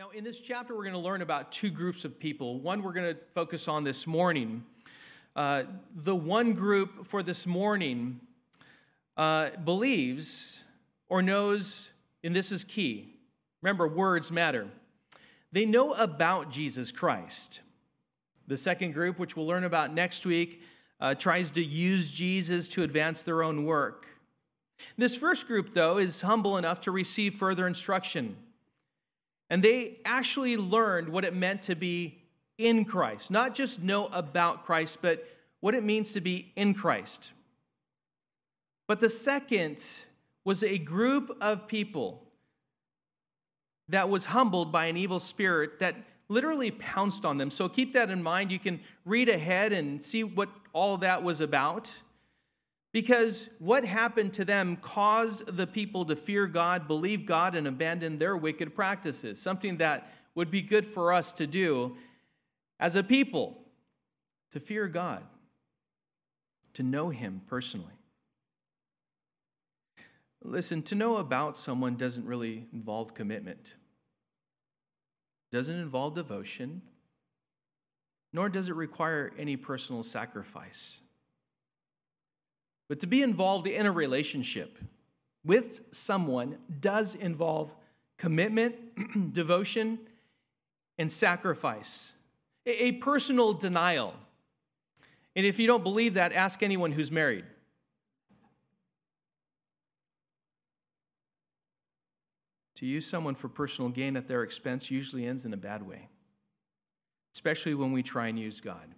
Now, in this chapter, we're going to learn about two groups of people. One we're going to focus on this morning. Uh, the one group for this morning uh, believes or knows, and this is key. Remember, words matter. They know about Jesus Christ. The second group, which we'll learn about next week, uh, tries to use Jesus to advance their own work. This first group, though, is humble enough to receive further instruction. And they actually learned what it meant to be in Christ, not just know about Christ, but what it means to be in Christ. But the second was a group of people that was humbled by an evil spirit that literally pounced on them. So keep that in mind. You can read ahead and see what all that was about. Because what happened to them caused the people to fear God, believe God, and abandon their wicked practices, something that would be good for us to do as a people to fear God, to know Him personally. Listen, to know about someone doesn't really involve commitment, doesn't involve devotion, nor does it require any personal sacrifice. But to be involved in a relationship with someone does involve commitment, devotion, and sacrifice, a personal denial. And if you don't believe that, ask anyone who's married. To use someone for personal gain at their expense usually ends in a bad way, especially when we try and use God.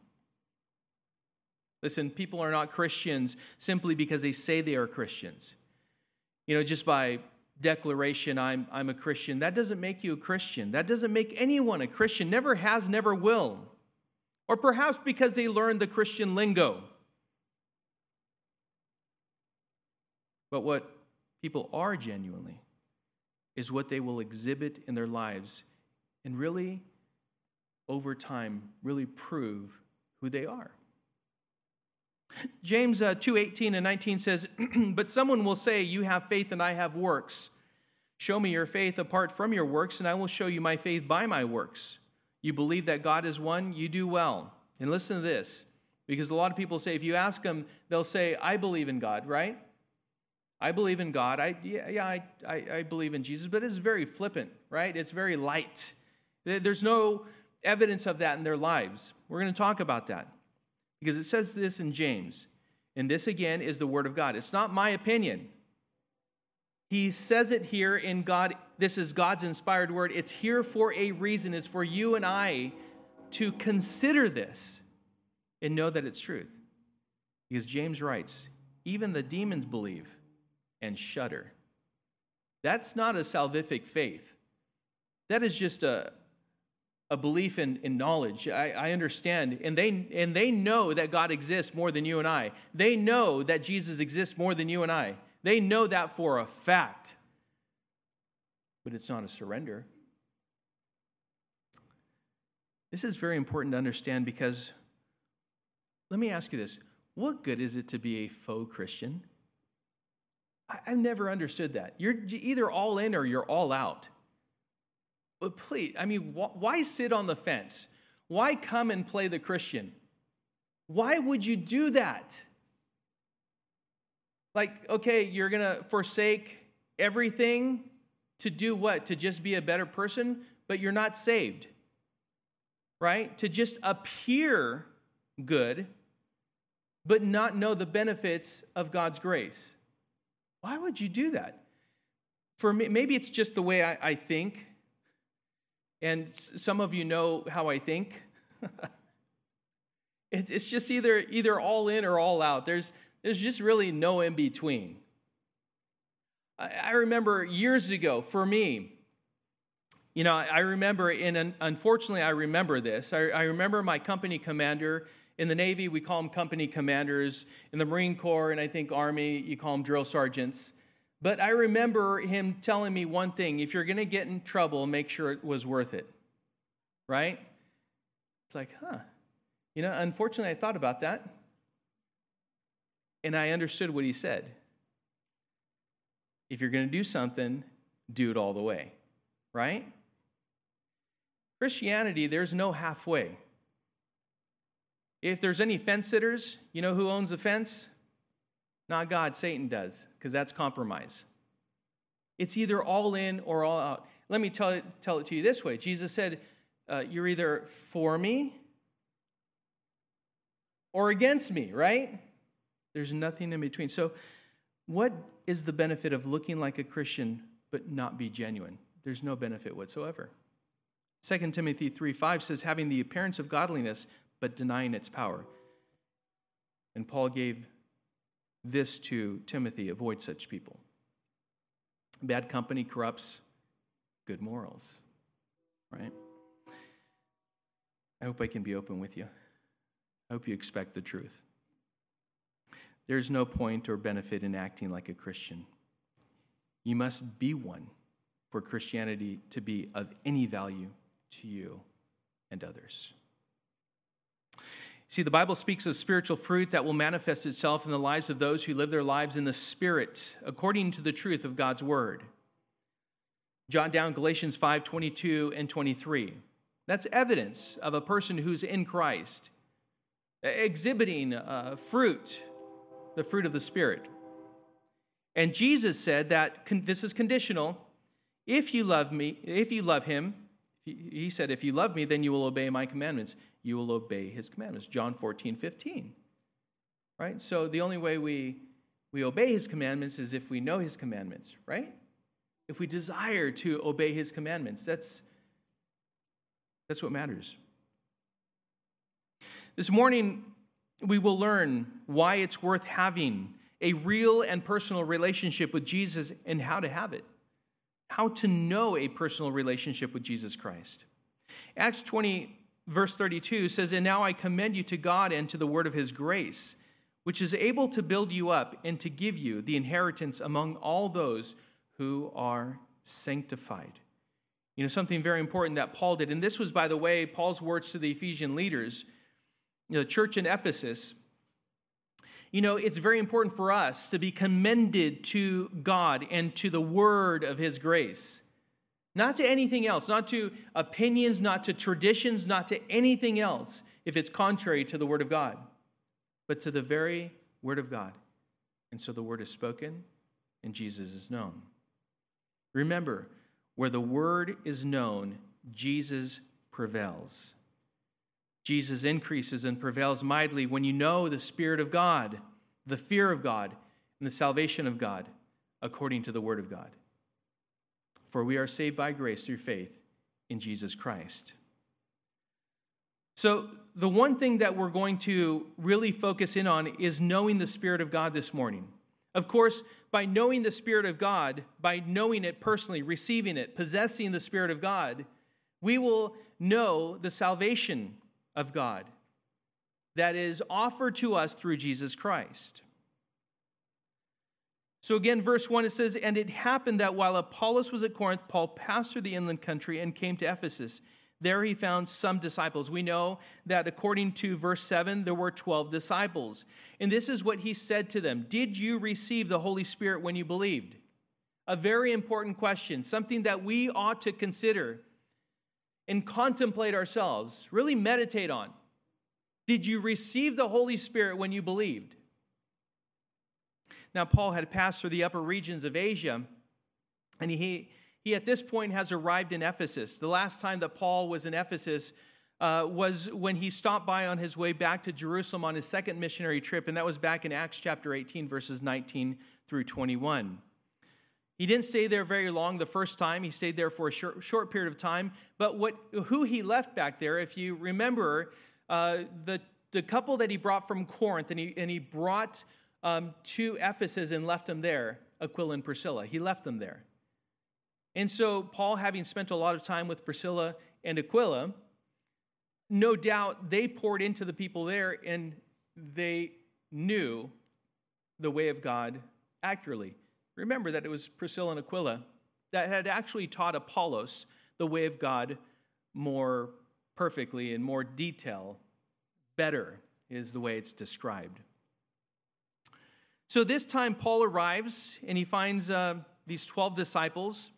Listen, people are not Christians simply because they say they are Christians. You know, just by declaration, I'm, I'm a Christian, that doesn't make you a Christian. That doesn't make anyone a Christian. Never has, never will. Or perhaps because they learned the Christian lingo. But what people are genuinely is what they will exhibit in their lives and really, over time, really prove who they are. James uh, 2 18 and 19 says, But someone will say, You have faith and I have works. Show me your faith apart from your works, and I will show you my faith by my works. You believe that God is one, you do well. And listen to this, because a lot of people say, if you ask them, they'll say, I believe in God, right? I believe in God. I, yeah, yeah I, I, I believe in Jesus, but it's very flippant, right? It's very light. There's no evidence of that in their lives. We're going to talk about that. Because it says this in James, and this again is the word of God. It's not my opinion. He says it here in God. This is God's inspired word. It's here for a reason. It's for you and I to consider this and know that it's truth. Because James writes, even the demons believe and shudder. That's not a salvific faith. That is just a, a belief in, in knowledge. I, I understand. And they, and they know that God exists more than you and I. They know that Jesus exists more than you and I. They know that for a fact. But it's not a surrender. This is very important to understand because let me ask you this what good is it to be a faux Christian? I, have never understood that. You're either all in or you're all out. But please, I mean, why sit on the fence? Why come and play the Christian? Why would you do that? Like, okay, you're going to forsake everything to do what? To just be a better person, but you're not saved, right? To just appear good, but not know the benefits of God's grace. Why would you do that? For me, maybe it's just the way I, I think. And some of you know how I think. it's just either, either all in or all out. There's, there's just really no in between. I remember years ago, for me, you know, I remember, and unfortunately, I remember this. I, remember my company commander in the Navy, we call them company commanders. In the Marine Corps, and I think Army, you call them drill sergeants. But I remember him telling me one thing if you're going to get in trouble, make sure it was worth it. Right? It's like, huh. You know, unfortunately, I thought about that. And I understood what he said. If you're going to do something, do it all the way. Right? Christianity, there's no halfway. If there's any fence sitters, you know who owns the fence? Not God, Satan does, because that's compromise. It's either all in or all out. Let me tell it, tell it to you this way Jesus said, uh, You're either for me or against me, right? There's nothing in between. So, what is the benefit of looking like a Christian but not be genuine? There's no benefit whatsoever. 2 Timothy 3 5 says, having the appearance of godliness, but denying its power. And Paul gave this to Timothy avoid such people. Bad company corrupts good morals, right? I hope I can be open with you. I hope you expect the truth. There's no point or benefit in acting like a Christian. You must be one for Christianity to be of any value to you and others. See, the Bible speaks of spiritual fruit that will manifest itself in the lives of those who live their lives in the Spirit, according to the truth of God's Word. Jot down Galatians 5 22 and 23. That's evidence of a person who's in Christ, exhibiting uh, fruit, the fruit of the Spirit. And Jesus said that con- this is conditional. If you love me, if you love him, he said, If you love me, then you will obey my commandments. You will obey his commandments. John 14, 15. Right? So the only way we, we obey his commandments is if we know his commandments, right? If we desire to obey his commandments. That's, that's what matters. This morning, we will learn why it's worth having a real and personal relationship with Jesus and how to have it how to know a personal relationship with Jesus Christ. Acts 20, verse 32 says, And now I commend you to God and to the word of his grace, which is able to build you up and to give you the inheritance among all those who are sanctified. You know, something very important that Paul did, and this was, by the way, Paul's words to the Ephesian leaders, you know, the church in Ephesus you know, it's very important for us to be commended to God and to the word of His grace. Not to anything else, not to opinions, not to traditions, not to anything else if it's contrary to the word of God, but to the very word of God. And so the word is spoken and Jesus is known. Remember, where the word is known, Jesus prevails. Jesus increases and prevails mightily when you know the Spirit of God, the fear of God, and the salvation of God according to the Word of God. For we are saved by grace through faith in Jesus Christ. So, the one thing that we're going to really focus in on is knowing the Spirit of God this morning. Of course, by knowing the Spirit of God, by knowing it personally, receiving it, possessing the Spirit of God, we will know the salvation of God that is offered to us through Jesus Christ. So again, verse 1, it says, And it happened that while Apollos was at Corinth, Paul passed through the inland country and came to Ephesus. There he found some disciples. We know that according to verse 7, there were 12 disciples. And this is what he said to them Did you receive the Holy Spirit when you believed? A very important question, something that we ought to consider and contemplate ourselves, really meditate on. Did you receive the Holy Spirit when you believed? Now, Paul had passed through the upper regions of Asia, and he, he at this point has arrived in Ephesus. The last time that Paul was in Ephesus uh, was when he stopped by on his way back to Jerusalem on his second missionary trip, and that was back in Acts chapter 18, verses 19 through 21. He didn't stay there very long the first time. He stayed there for a short, short period of time. But what, who he left back there, if you remember, uh, the, the couple that he brought from Corinth, and he, and he brought um, to Ephesus and left them there, Aquila and Priscilla. He left them there. And so, Paul, having spent a lot of time with Priscilla and Aquila, no doubt they poured into the people there and they knew the way of God accurately. Remember that it was Priscilla and Aquila that had actually taught Apollos the way of God more perfectly in more detail. Better is the way it's described. So this time, Paul arrives and he finds uh, these 12 disciples.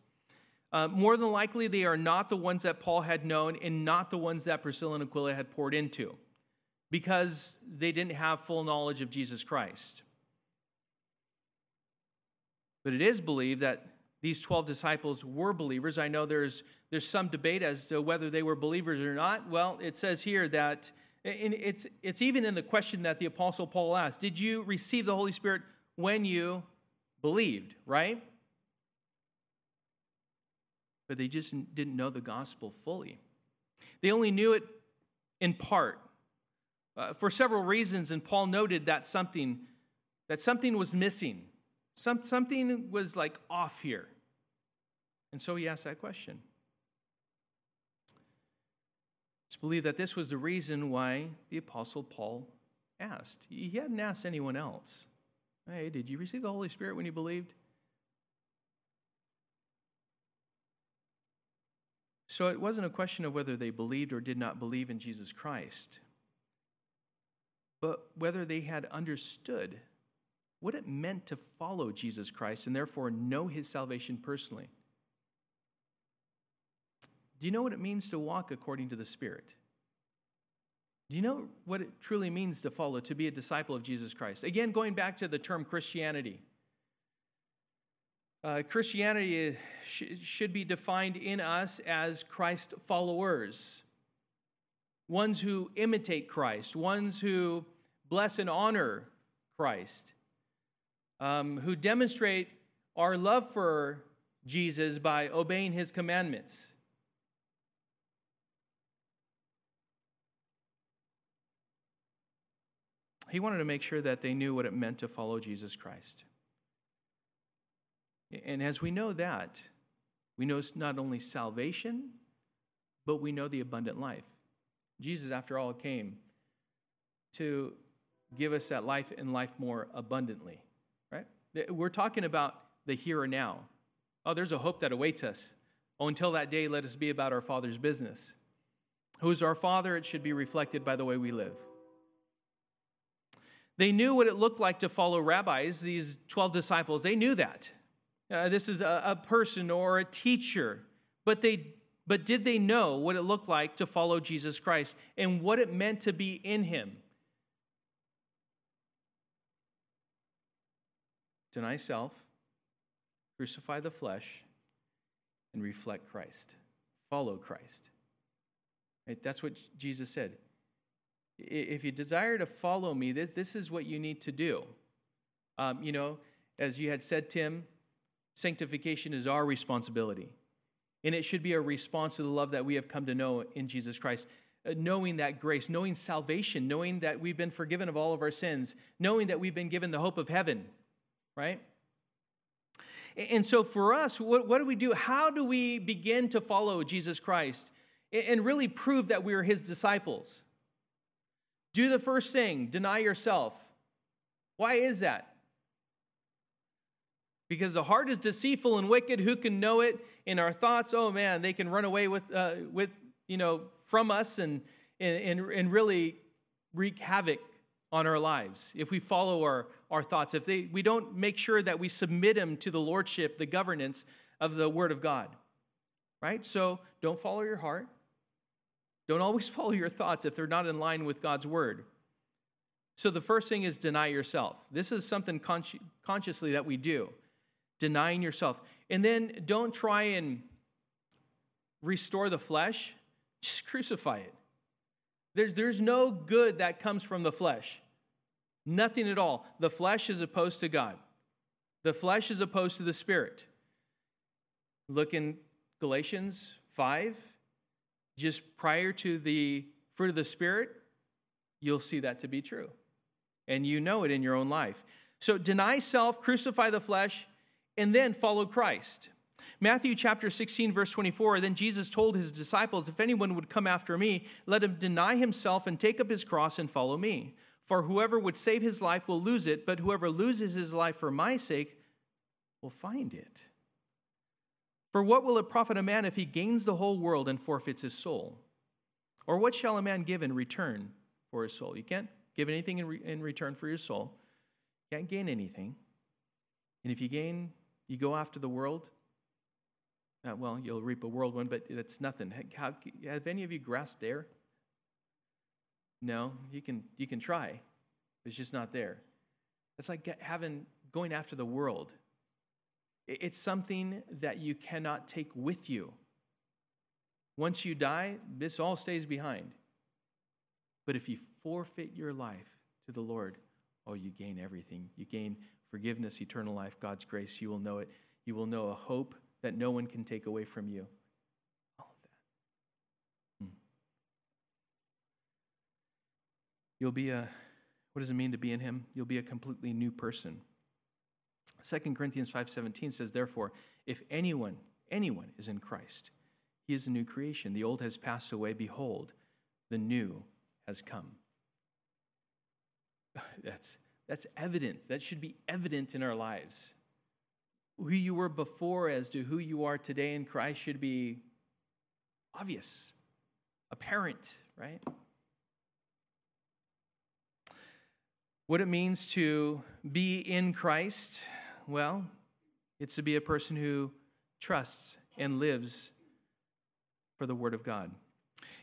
Uh, more than likely, they are not the ones that Paul had known and not the ones that Priscilla and Aquila had poured into because they didn't have full knowledge of Jesus Christ. But it is believed that these 12 disciples were believers. I know there's, there's some debate as to whether they were believers or not. Well, it says here that it's, it's even in the question that the Apostle Paul asked Did you receive the Holy Spirit when you believed, right? But they just didn't know the gospel fully. They only knew it in part uh, for several reasons, and Paul noted that something that something was missing. Some, something was like off here. And so he asked that question. It's believed that this was the reason why the Apostle Paul asked. He hadn't asked anyone else. Hey, did you receive the Holy Spirit when you believed? So it wasn't a question of whether they believed or did not believe in Jesus Christ, but whether they had understood what it meant to follow Jesus Christ and therefore know his salvation personally. Do you know what it means to walk according to the Spirit? Do you know what it truly means to follow, to be a disciple of Jesus Christ? Again, going back to the term Christianity. Uh, Christianity sh- should be defined in us as Christ followers, ones who imitate Christ, ones who bless and honor Christ, um, who demonstrate our love for Jesus by obeying his commandments. He wanted to make sure that they knew what it meant to follow Jesus Christ. And as we know that, we know not only salvation, but we know the abundant life. Jesus, after all, came to give us that life and life more abundantly, right? We're talking about the here and now. Oh, there's a hope that awaits us. Oh, until that day, let us be about our Father's business. Who is our Father? It should be reflected by the way we live. They knew what it looked like to follow rabbis, these 12 disciples. They knew that. Uh, this is a, a person or a teacher. But, they, but did they know what it looked like to follow Jesus Christ and what it meant to be in him? Deny self, crucify the flesh, and reflect Christ. Follow Christ. Right? That's what Jesus said. If you desire to follow me, this, this is what you need to do. Um, you know, as you had said, Tim, sanctification is our responsibility. And it should be a response to the love that we have come to know in Jesus Christ. Uh, knowing that grace, knowing salvation, knowing that we've been forgiven of all of our sins, knowing that we've been given the hope of heaven, right? And so for us, what, what do we do? How do we begin to follow Jesus Christ and really prove that we are his disciples? Do the first thing, deny yourself. Why is that? Because the heart is deceitful and wicked. Who can know it? In our thoughts, oh man, they can run away with, uh, with you know, from us and, and, and really wreak havoc on our lives if we follow our, our thoughts. If they, we don't make sure that we submit them to the lordship, the governance of the Word of God. Right? So don't follow your heart. Don't always follow your thoughts if they're not in line with God's word. So the first thing is deny yourself. This is something consci- consciously that we do, denying yourself. And then don't try and restore the flesh, just crucify it. There's, there's no good that comes from the flesh. Nothing at all. The flesh is opposed to God, the flesh is opposed to the spirit. Look in Galatians 5 just prior to the fruit of the Spirit, you'll see that to be true. And you know it in your own life. So deny self, crucify the flesh, and then follow Christ. Matthew chapter 16, verse 24 Then Jesus told his disciples, If anyone would come after me, let him deny himself and take up his cross and follow me. For whoever would save his life will lose it, but whoever loses his life for my sake will find it. For what will it profit a man if he gains the whole world and forfeits his soul? Or what shall a man give in return for his soul? You can't give anything in, re- in return for your soul. You can't gain anything. And if you gain, you go after the world, Uh, well, you'll reap a whirlwind, but that's nothing. How, have any of you grasped air? No, you can, you can try. It's just not there. It's like having, going after the world. It's something that you cannot take with you. Once you die, this all stays behind. But if you forfeit your life to the Lord, oh, you gain everything. You gain forgiveness, eternal life, God's grace. You will know it. You will know a hope that no one can take away from you. All of that. Hmm. You'll be a, what does it mean to be in Him? You'll be a completely new person. 2 Corinthians 5:17 says therefore if anyone anyone is in Christ he is a new creation. The old has passed away. Behold the new has come. That's that's evident. That should be evident in our lives. Who you were before as to who you are today in Christ should be obvious apparent right what it means to be in Christ well, it's to be a person who trusts and lives for the Word of God.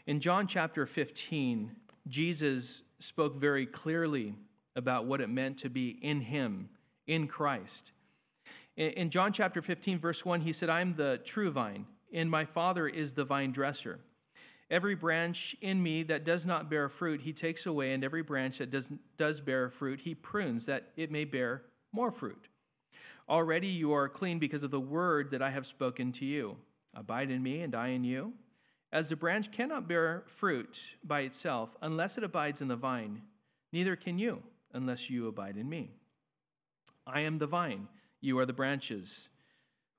In John chapter 15, Jesus spoke very clearly about what it meant to be in Him, in Christ. In John chapter 15, verse 1, he said, I am the true vine, and my Father is the vine dresser. Every branch in me that does not bear fruit, he takes away, and every branch that does, does bear fruit, he prunes, that it may bear more fruit. Already you are clean because of the word that I have spoken to you. Abide in me, and I in you. As the branch cannot bear fruit by itself unless it abides in the vine, neither can you unless you abide in me. I am the vine, you are the branches.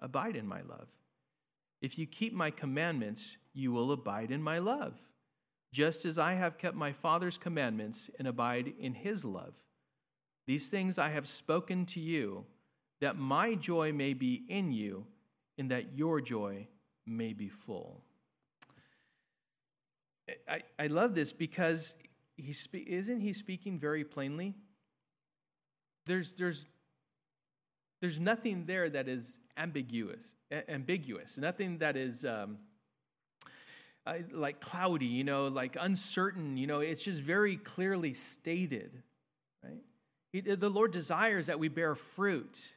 Abide in my love. If you keep my commandments, you will abide in my love, just as I have kept my Father's commandments and abide in his love. These things I have spoken to you, that my joy may be in you, and that your joy may be full. I, I love this because he spe- isn't he speaking very plainly? There's, there's, there's nothing there that is ambiguous, ambiguous, nothing that is um, like cloudy, you know, like uncertain, you know, it's just very clearly stated, right? He, the Lord desires that we bear fruit.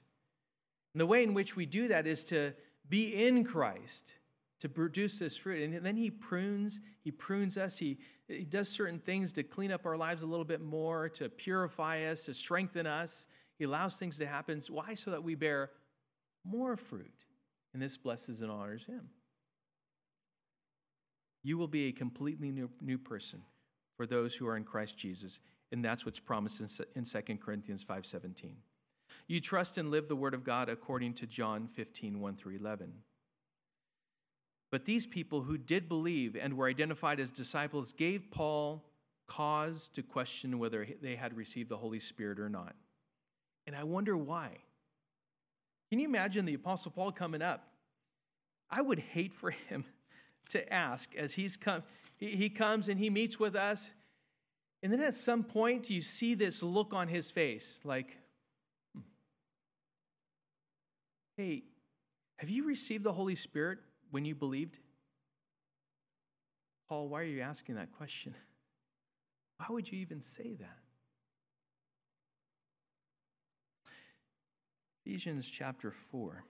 And the way in which we do that is to be in Christ, to produce this fruit. And then He prunes, He prunes us, He, he does certain things to clean up our lives a little bit more, to purify us, to strengthen us. He allows things to happen. Why? So that we bear more fruit. And this blesses and honors Him. You will be a completely new, new person for those who are in Christ Jesus and that's what's promised in 2 Corinthians 5:17. You trust and live the word of God according to John 15, 1 through 11. But these people who did believe and were identified as disciples gave Paul cause to question whether they had received the Holy Spirit or not. And I wonder why. Can you imagine the Apostle Paul coming up? I would hate for him to ask as he's come, he comes and he meets with us and then at some point, you see this look on his face like, hmm. hey, have you received the Holy Spirit when you believed? Paul, why are you asking that question? Why would you even say that? Ephesians chapter 4.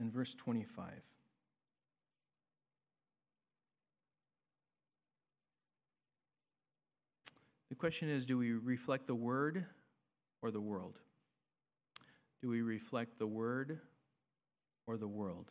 And verse 25. The question is do we reflect the Word or the world? Do we reflect the Word or the world?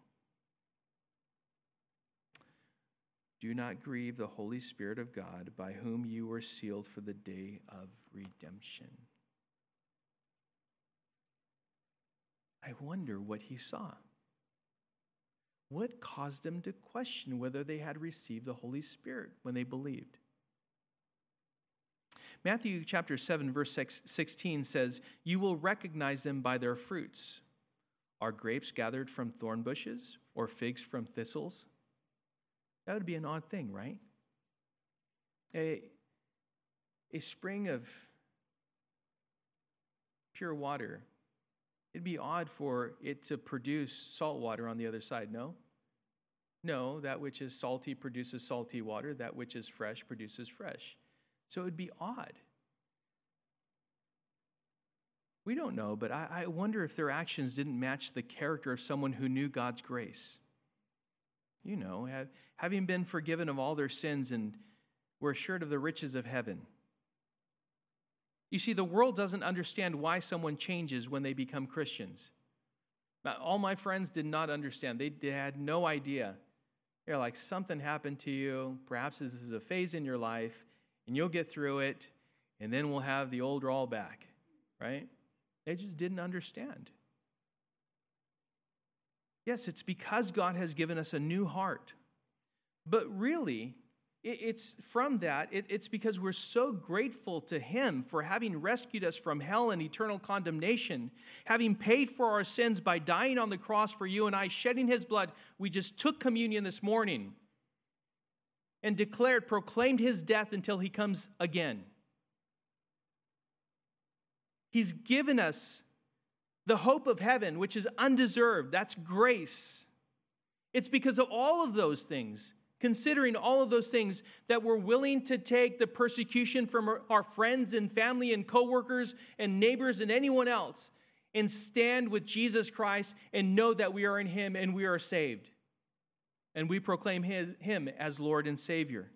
Do not grieve the Holy Spirit of God, by whom you were sealed for the day of redemption. I wonder what he saw. What caused them to question whether they had received the Holy Spirit when they believed? Matthew chapter 7 verse 16 says, "You will recognize them by their fruits. Are grapes gathered from thorn bushes or figs from thistles?" That would be an odd thing, right? A, a spring of pure water, it'd be odd for it to produce salt water on the other side, no? No, that which is salty produces salty water, that which is fresh produces fresh. So it would be odd. We don't know, but I, I, wonder if their actions didn't match the character of someone who knew God's grace. You know, having been forgiven of all their sins and were assured of the riches of heaven. You see, the world doesn't understand why someone changes when they become Christians. All my friends did not understand. They, they had no idea. They're like, something happened to you. Perhaps this is a phase in your life, and you'll get through it, and then we'll have the old all back, right? They just didn't understand. Yes, it's because God has given us a new heart. But really, it's from that, it's because we're so grateful to Him for having rescued us from hell and eternal condemnation, having paid for our sins by dying on the cross for you and I, shedding His blood. We just took communion this morning and declared, proclaimed His death until He comes again. He's given us the hope of heaven, which is undeserved. That's grace. It's because of all of those things, considering all of those things, that we're willing to take the persecution from our friends and family and coworkers and neighbors and anyone else and stand with Jesus Christ and know that we are in Him and we are saved. And we proclaim Him as Lord and Savior.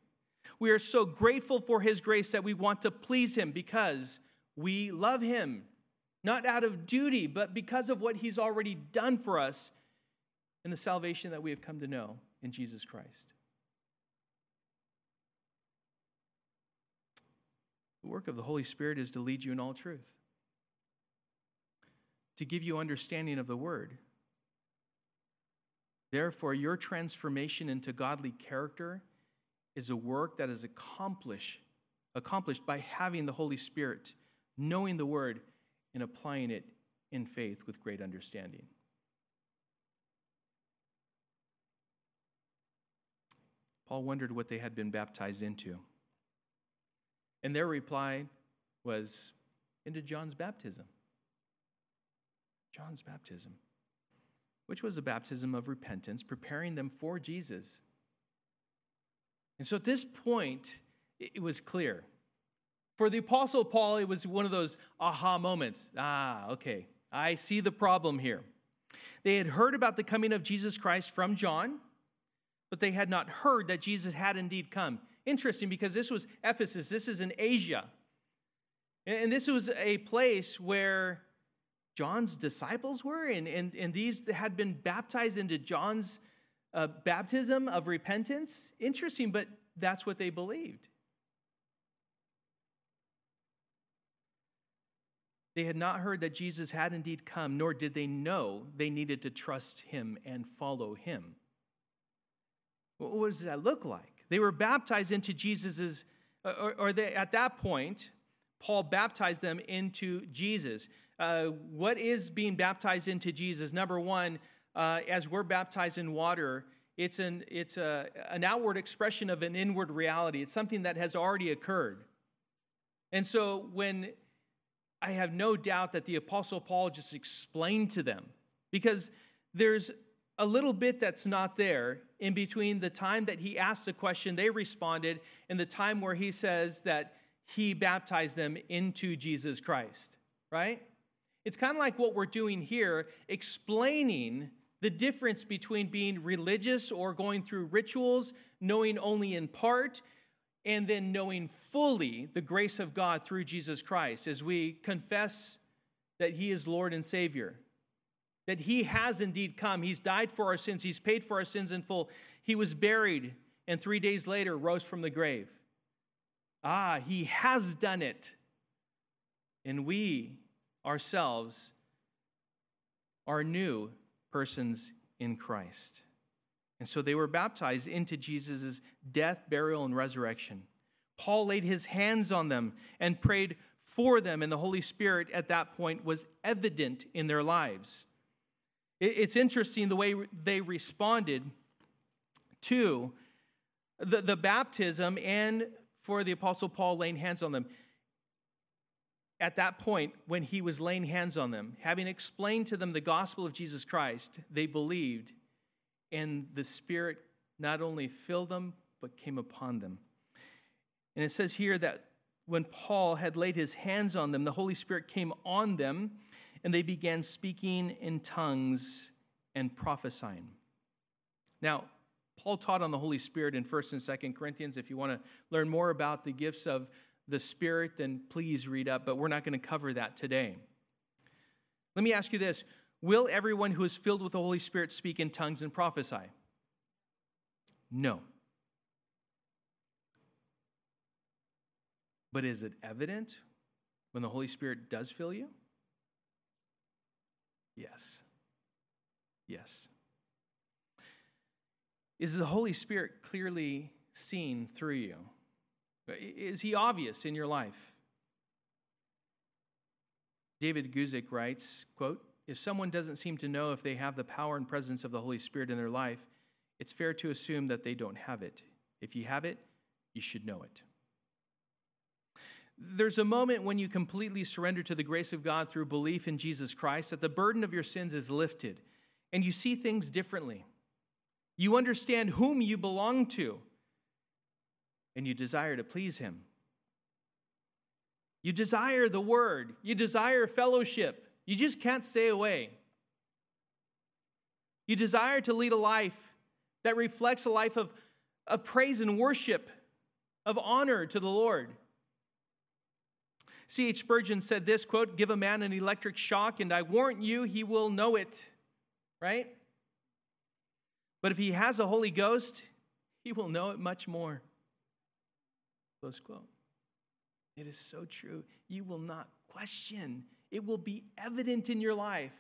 We are so grateful for His grace that we want to please Him because we love Him not out of duty, but because of what he's already done for us in the salvation that we have come to know in Jesus Christ. The work of the Holy Spirit is to lead you in all truth, to give you understanding of the word. Therefore, your transformation into godly character is a work that is accomplished, accomplished by having the Holy Spirit, knowing the word, and applying it in faith with great understanding. Paul wondered what they had been baptized into. And their reply was into John's baptism. John's baptism, which was a baptism of repentance, preparing them for Jesus. And so at this point, it was clear for the Apostle Paul, it was one of those aha moments. Ah, okay, I see the problem here. They had heard about the coming of Jesus Christ from John, but they had not heard that Jesus had indeed come. Interesting because this was Ephesus, this is in Asia. And this was a place where John's disciples were, and, and, and these had been baptized into John's uh, baptism of repentance. Interesting, but that's what they believed. They had not heard that Jesus had indeed come, nor did they know they needed to trust him and follow him. What does that look like? They were baptized into Jesus's, or, or they, at that point, Paul baptized them into Jesus. Uh, what is being baptized into Jesus? Number one, uh, as we're baptized in water, it's, an, it's a, an outward expression of an inward reality. It's something that has already occurred. And so when I have no doubt that the Apostle Paul just explained to them, because there's a little bit that's not there in between the time that he asked the question, they responded, and the time where he says that he baptized them into Jesus Christ, right? It's kind of like what we're doing here, explaining the difference between being religious or going through rituals, knowing only in part, and then knowing fully the grace of God through Jesus Christ as we confess that He is Lord and Savior that he has indeed come. He's died for our sins, he's paid for our sins in full. He was buried, and three days later rose from the grave. Ah, he has done it. And we ourselves are new persons in Christ. And so they were baptized into Jesus' death, burial, and resurrection. Paul laid his hands on them and prayed for them, and the Holy Spirit at that point was evident in their lives. It's interesting the way they responded to the, the baptism and for the Apostle Paul laying hands on them. At that point, when he was laying hands on them, having explained to them the gospel of Jesus Christ, they believed, and the Spirit not only filled them, but came upon them. And it says here that when Paul had laid his hands on them, the Holy Spirit came on them and they began speaking in tongues and prophesying. Now, Paul taught on the Holy Spirit in 1st and 2nd Corinthians. If you want to learn more about the gifts of the Spirit, then please read up, but we're not going to cover that today. Let me ask you this Will everyone who is filled with the Holy Spirit speak in tongues and prophesy? No. But is it evident when the Holy Spirit does fill you? Yes. Yes. Is the Holy Spirit clearly seen through you? Is he obvious in your life? David Guzik writes, quote, if someone doesn't seem to know if they have the power and presence of the Holy Spirit in their life, it's fair to assume that they don't have it. If you have it, you should know it. There's a moment when you completely surrender to the grace of God through belief in Jesus Christ that the burden of your sins is lifted and you see things differently. You understand whom you belong to and you desire to please Him. You desire the Word, you desire fellowship. You just can't stay away. You desire to lead a life that reflects a life of, of praise and worship, of honor to the Lord. C.H. Spurgeon said this quote, Give a man an electric shock, and I warrant you, he will know it. Right? But if he has a Holy Ghost, he will know it much more. Close quote. It is so true. You will not question, it will be evident in your life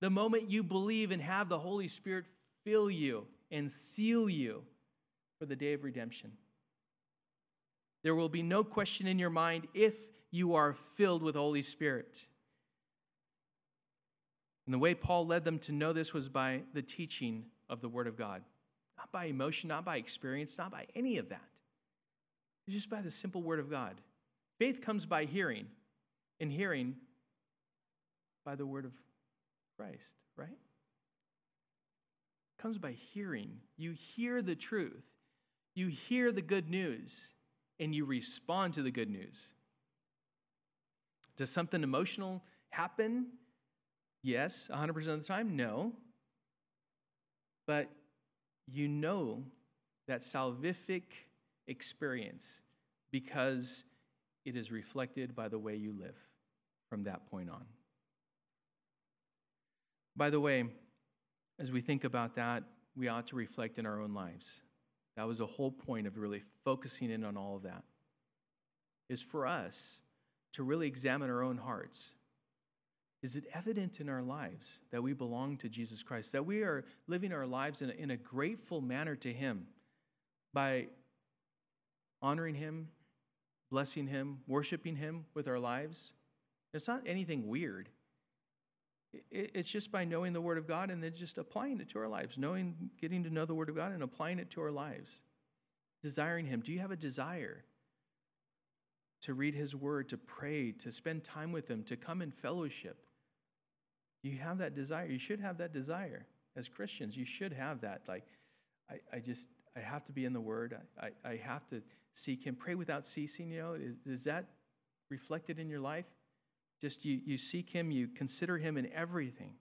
the moment you believe and have the Holy Spirit fill you and seal you for the day of redemption. There will be no question in your mind if you are filled with Holy Spirit. And the way Paul led them to know this was by the teaching of the Word of God. Not by emotion, not by experience, not by any of that. It's just by the simple Word of God. Faith comes by hearing, and hearing by the Word of Christ, right? It comes by hearing. You hear the truth, you hear the good news, and you respond to the good news. Does something emotional happen? Yes, 100% of the time? No. But you know that salvific experience because it is reflected by the way you live from that point on. By the way, as we think about that, we ought to reflect in our own lives. That was the whole point of really focusing in on all of that. Is for us to really examine our own hearts. Is it evident in our lives that we belong to Jesus Christ, that we are living our lives in a, in a grateful manner to Him by honoring Him, blessing Him, worshiping Him with our lives. It's not anything weird. It's just by knowing the Word of God and then just applying it to our lives, knowing, getting to know the Word of God and applying it to our lives. Desiring Him. Do you have a desire to read His Word, to pray, to spend time with Him, to come in fellowship? You have that desire. You should have that desire. As Christians, you should have that. Like, I, I just, I have to be in the Word. I, I, I have to seek Him. Pray without ceasing, you know. Is, is that reflected in your life? Just you, you seek Him, you consider Him in everything.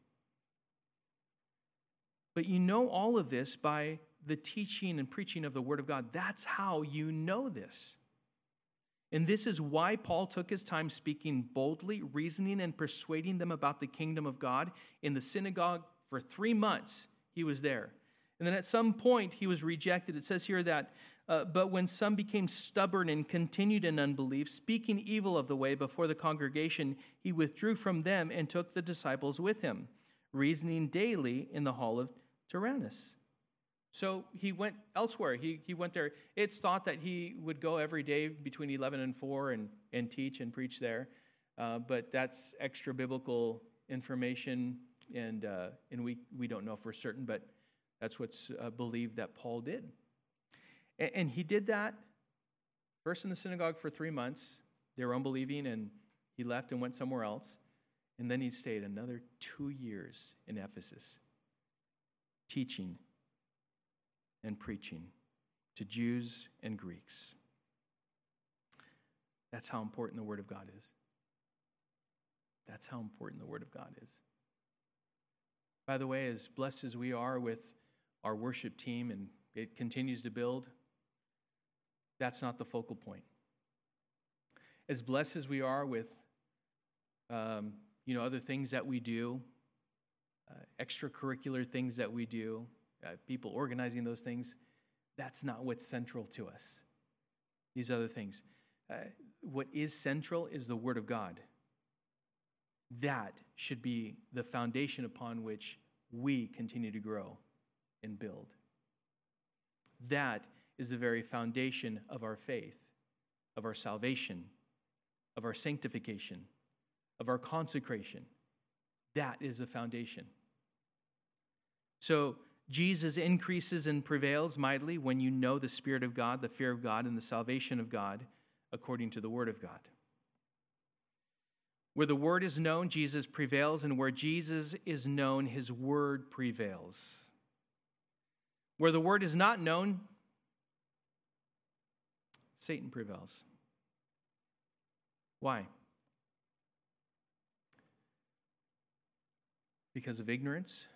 But you know all of this by the teaching and preaching of the Word of God. That's how you know this. And this is why Paul took his time speaking boldly, reasoning, and persuading them about the kingdom of God. In the synagogue for three months, he was there. And then at some point, he was rejected. It says here that, uh, but when some became stubborn and continued in unbelief, speaking evil of the way before the congregation, he withdrew from them and took the disciples with him, reasoning daily in the hall of Tyrannus. So he went elsewhere. He, he went there. It's thought that he would go every day between 11 and 4 and, and teach and preach there. Uh, but that's extra biblical information, and, uh, and we, we don't know for certain, but that's what's uh, believed that Paul did. And, he did that first in the synagogue for three months. They were unbelieving, and he left and went somewhere else. And then he stayed another two years in Ephesus, teaching and preaching to Jews and Greeks. That's how important the Word of God is. That's how important the Word of God is. By the way, as blessed as we are with our worship team and it continues to build, that's not the focal point. As blessed as we are with um, you know, other things that we do, uh, extracurricular things that we do, uh, people organizing those things. That's not what's central to us. These other things. Uh, what is central is the Word of God. That should be the foundation upon which we continue to grow and build. That is the very foundation of our faith, of our salvation, of our sanctification, of our consecration. That is the foundation. So, Jesus increases and prevails mightily when you know the Spirit of God, the fear of God, and the salvation of God according to the Word of God. Where the Word is known, Jesus prevails, and where Jesus is known, His Word prevails. Where the Word is not known, Satan prevails. Why? Because of ignorance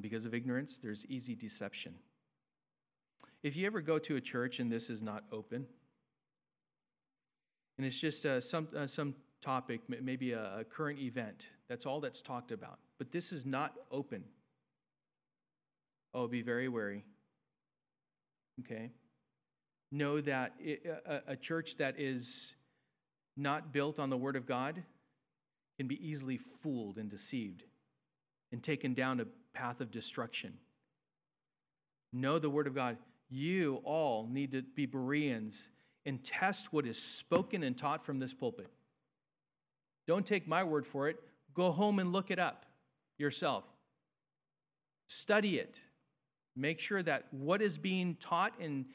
because of ignorance, there's easy deception. If you ever go to a church and this is not open, and it's just uh, some, uh, some topic, maybe a, a current event, that's all that's talked about, but this is not open. Oh, be very wary. Okay? Know that a, a church that is not built on the Word of God can be easily fooled and deceived and taken down a path of destruction. Know the Word of God. You all need to be Bereans and test what is spoken and taught from this pulpit. Don't take my word for it. Go home and look it up yourself. Study it. Make sure that what is being taught and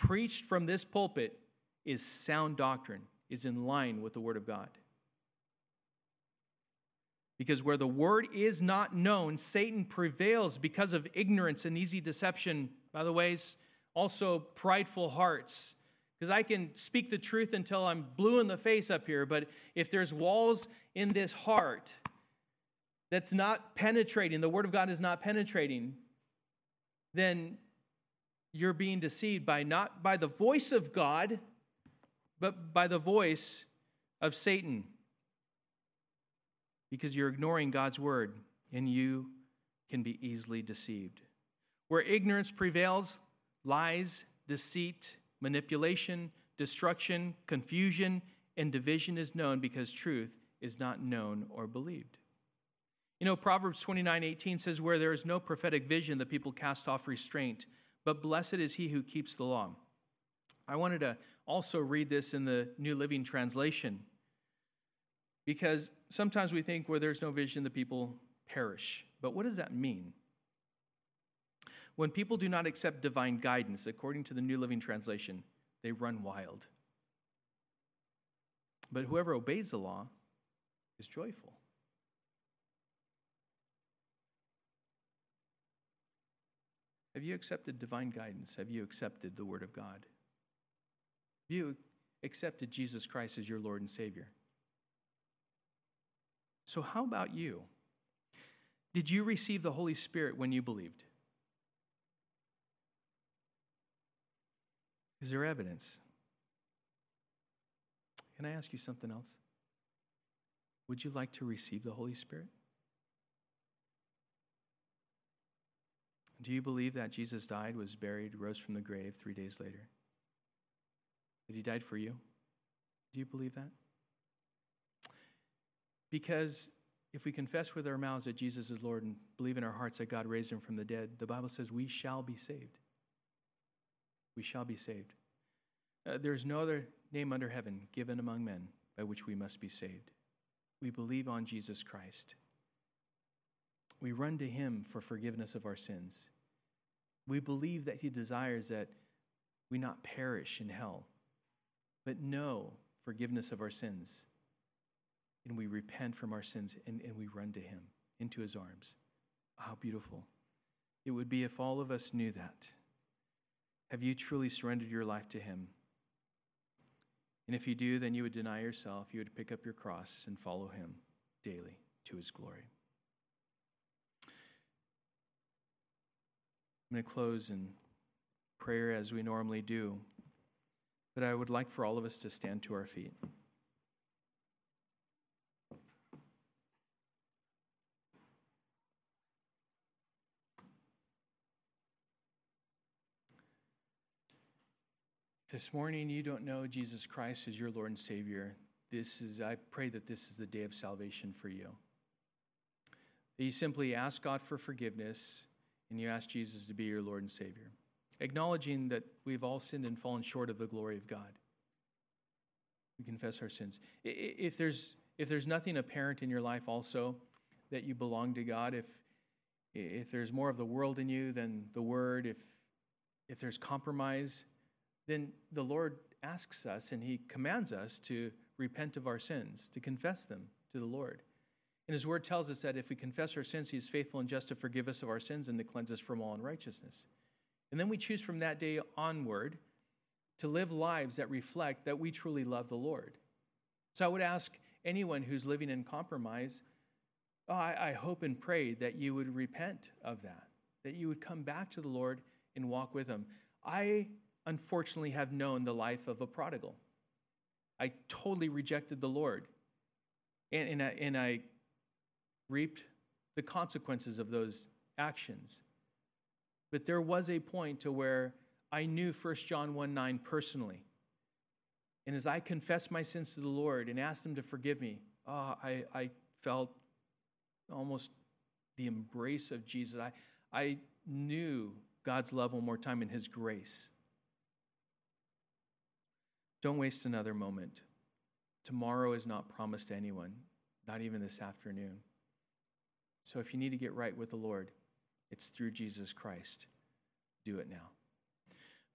preached from this pulpit is sound doctrine, is in line with the Word of God. Because where the word is not known, Satan prevails because of ignorance and easy deception. By the way, also prideful hearts. Because I can speak the truth until I'm blue in the face up here, but if there's walls in this heart that's not penetrating, the word of God is not penetrating, then you're being deceived by not by the voice of God, but by the voice of Satan because you're ignoring God's word and you can be easily deceived. Where ignorance prevails, lies, deceit, manipulation, destruction, confusion, and division is known because truth is not known or believed. You know, Proverbs 29 18 says, Where there is no prophetic vision, the people cast off restraint, but blessed is he who keeps the law. I wanted to also read this in the New Living Translation because sometimes we think where there's no vision, the people perish. But what does that mean? When people do not accept divine guidance, according to the New Living Translation, they run wild. But whoever obeys the law is joyful. Have you accepted divine guidance? Have you accepted the Word of God? Have you accepted Jesus Christ as your Lord and Savior? So, how about you? Did you receive the Holy Spirit when you believed? Is there evidence? Can I ask you something else? Would you like to receive the Holy Spirit? Do you believe that Jesus died, was buried, rose from the grave three days later? That he died for you? Do you believe that? Because if we confess with our mouths that Jesus is Lord and believe in our hearts that God raised him from the dead, the Bible says we shall be saved. We shall be saved. Uh, there is no other name under heaven given among men by which we must be saved. We believe on Jesus Christ. We run to him for forgiveness of our sins. We believe that he desires that we not perish in hell, but know forgiveness of our sins. And we repent from our sins and, and we run to him into his arms. How beautiful it would be if all of us knew that. Have you truly surrendered your life to him? And if you do, then you would deny yourself, you would pick up your cross and follow him daily to his glory. I'm going to close in prayer as we normally do, but I would like for all of us to stand to our feet. this morning you don't know Jesus Christ as your Lord and Savior, this is I pray that this is the day of salvation for you. You simply ask God for forgiveness and you ask Jesus to be your Lord and Savior, acknowledging that we've all sinned and fallen short of the glory of God. We confess our sins. If there's if there's nothing apparent in your life also that you belong to God, if if there's more of the world in you than the word, if if there's compromise, then the Lord asks us and He commands us to repent of our sins, to confess them to the Lord. And His Word tells us that if we confess our sins, He is faithful and just to forgive us of our sins and to cleanse us from all unrighteousness. And then we choose from that day onward to live lives that reflect that we truly love the Lord. So I would ask anyone who's living in compromise, oh, I, I hope and pray that you would repent of that, that you would come back to the Lord and walk with Him. I unfortunately have known the life of a prodigal. I totally rejected the Lord. And, and, I, and I reaped the consequences of those actions. But there was a point to where I knew 1 John 1 9 personally. And as I confessed my sins to the Lord and asked Him to forgive me, oh, I, I felt almost the embrace of Jesus. I, I knew God's love one more time in His grace. Don't waste another moment. Tomorrow is not promised to anyone, not even this afternoon. So if you need to get right with the Lord, it's through Jesus Christ. Do it now.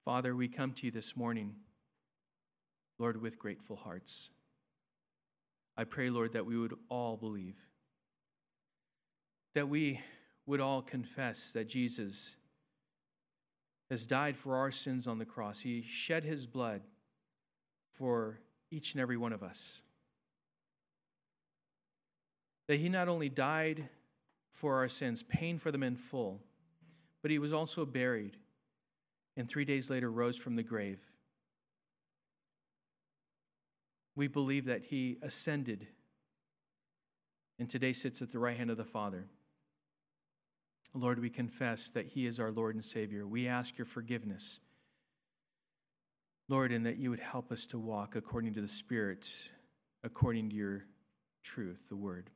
Father, we come to you this morning, Lord, with grateful hearts. I pray, Lord, that we would all believe, that we would all confess that Jesus has died for our sins on the cross. He shed his blood for each and every one of us. That he not only died for our sins, paying for them in full, but he was also buried and three days later rose from the grave. We believe that he ascended and today sits at the right hand of the Father. Lord, we confess that he is our Lord and Savior. We ask your forgiveness Lord, and that you would help us to walk according to the Spirit, according to your truth, the Word,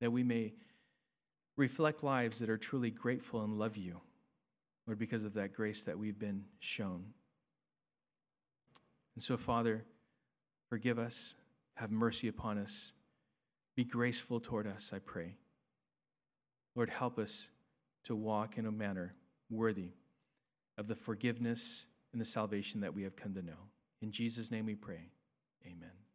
that we may reflect lives that are truly grateful and love you, Lord, because of that grace that we've been shown. And so, Father, forgive us, have mercy upon us, be graceful toward us, I pray. Lord, help us to walk in a manner worthy of the forgiveness and the salvation that we have come to know. In Jesus' name we pray. Amen.